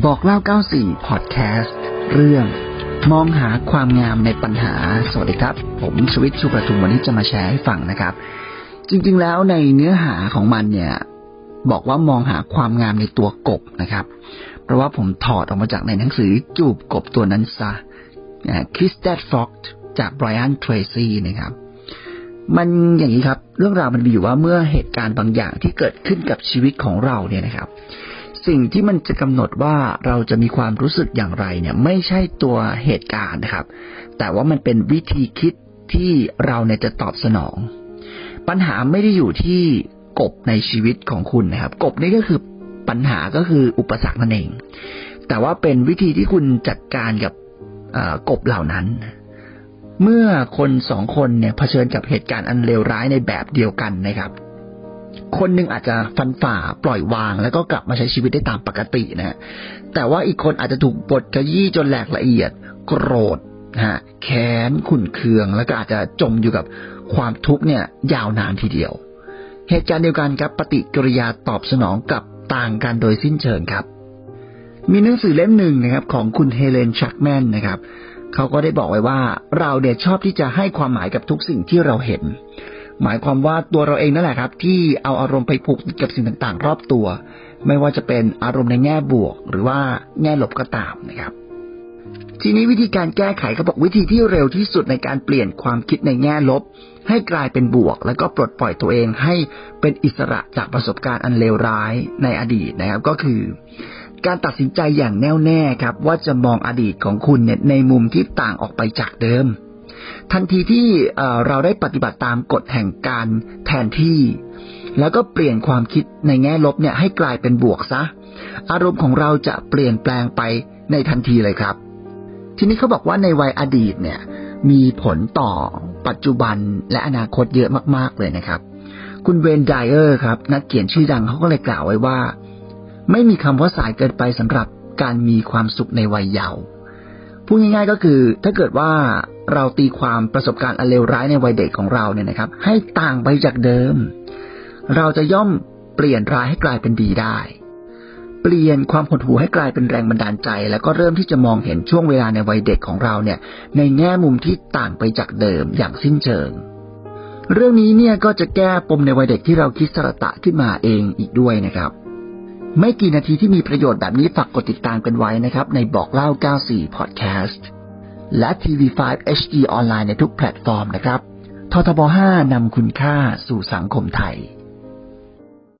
บอกเล่า 94 พอดแคสต์เรื่องมองหาความงามในปัญหา สวัสดีครับ ผมชวิตชุประทุมวันนี้จะมาแชร์ให้ฟังนะครับ จริงๆแล้วในเนื้อหาของมันเนี่ย บอกว่ามองหาความงามในตัวกบนะครับ เพราะว่าผมถอดออกมาจากในหนังสือจูบกบตัวนั้นซะ Kiss That Frog จาก Brian Tracy นะครับ มันอย่างนี้ครับ เรื่องราวมันมีอยู่ว่าเมื่อเหตุการณ์บางอย่างที่เกิดขึ้นกับชีวิตของเราเนี่ยนะครับ สิ่งที่มันจะกำหนดว่าเราจะมีความรู้สึกอย่างไรเนี่ย ไม่ใช่ตัวเหตุการณ์นะครับ แต่ว่ามันเป็นวิธีคิดที่เราเนี่ยจะตอบสนอง ปัญหาไม่ได้อยู่ที่กบในชีวิตของคุณนะครับ กบนี่ก็คือปัญหาก็คืออุปสรรคนั่นเอง แต่ว่าเป็นวิธีที่คุณจัดการกับกบเหล่านั้น เมื่อคนสองคนเนี่ยเผชิญกับเหตุการณ์อันเลวร้ายในแบบเดียวกันนะครับ คนหนึ่งอาจจะฟันฝ่าปล่อยวาง แล้วก็กลับมาใช้ชีวิตได้ตามปกตินะ แต่ว่าอีกคนอาจจะถูกบดกระยี่จนแหลกละเอียด โกรธนะฮะแค้นขุ่นเคือง แล้วก็อาจจะจมอยู่กับความทุกข์เนี่ยยาวนานทีเดียว เหตุการณ์เดียวกันครับปฏิกิริยาตอบสนองกับต่างกันโดยสิ้นเชิงครับ มีหนังสือเล่มหนึ่งนะครับ ของคุณเฮเลนชักแมนนะครับเขาก็ได้บอกไว้ว่าเราเดี่ยชอบที่จะให้ความหมายกับทุกสิ่งที่เราเห็น หมายความว่าตัวเราเองนั่นแหละครับ ที่เอาอารมณ์ไปผูกกับสิ่งต่างๆ รอบตัว ไม่ว่าจะเป็นอารมณ์ในแง่บวก หรือว่าแง่ลบก็ตามนะครับ ทีนี้วิธีการแก้ไขเขาบอกวิธีที่เร็วที่สุดในการเปลี่ยนความคิดในแง่ลบ ให้กลายเป็นบวก แล้วก็ปลดปล่อยตัวเองให้เป็นอิสระจากประสบการณ์อันเลวร้ายในอดีตนะครับ ก็คือการตัดสินใจอย่างแน่วแน่ครับ ว่าจะมองอดีตของคุณในมุมที่ต่างออกไปจากเดิม ทันทีที่เราได้ปฏิบัติตามกฎแห่งการแทนที่ แล้วก็เปลี่ยนความคิดในแง่ลบเนี่ยให้กลายเป็นบวกซะ อารมณ์ของเราจะเปลี่ยนแปลงไปในทันทีเลยครับ ทีนี้เขาบอกว่าในวัยอดีตเนี่ยมีผลต่อปัจจุบันและอนาคตเยอะมาก ๆ เลยนะครับ คุณเวนไดเออร์ครับ นักเขียนชื่อดังเขาก็เลยกล่าวไว้ว่า ไม่มีคำว่าสายเกินไปสำหรับการมีความสุขในวัยเยาว์พูดง่ายๆก็คือ ถ้าเกิดว่า เราตีความประสบการณ์อันเลวร้ายในวัยเด็กของเราเนี่ยนะครับ ให้ต่างไปจากเดิม เราจะย่อมเปลี่ยนร้ายให้กลายเป็นดีได้ เปลี่ยนความหดหู่ให้กลายเป็นแรงบันดาลใจ แล้วก็เริ่มที่จะมองเห็นช่วงเวลาในวัยเด็กของเราเนี่ย ในแง่มุมที่ต่างไปจากเดิมอย่างสิ้นเชิง เรื่องนี้เนี่ยก็จะแก้ปมในวัยเด็กที่เราคิดสระตะขึ้นมาเองอีกด้วยนะครับไม่กี่นาทีที่มีประโยชน์แบบนี้ฝากกดติดตามกันไว้นะครับ ในบอกเล่า 94 Podcast และ TV5 HD ออนไลน์ในทุกแพลตฟอร์มนะครับททบ 5นำคุณค่าสู่สังคมไทย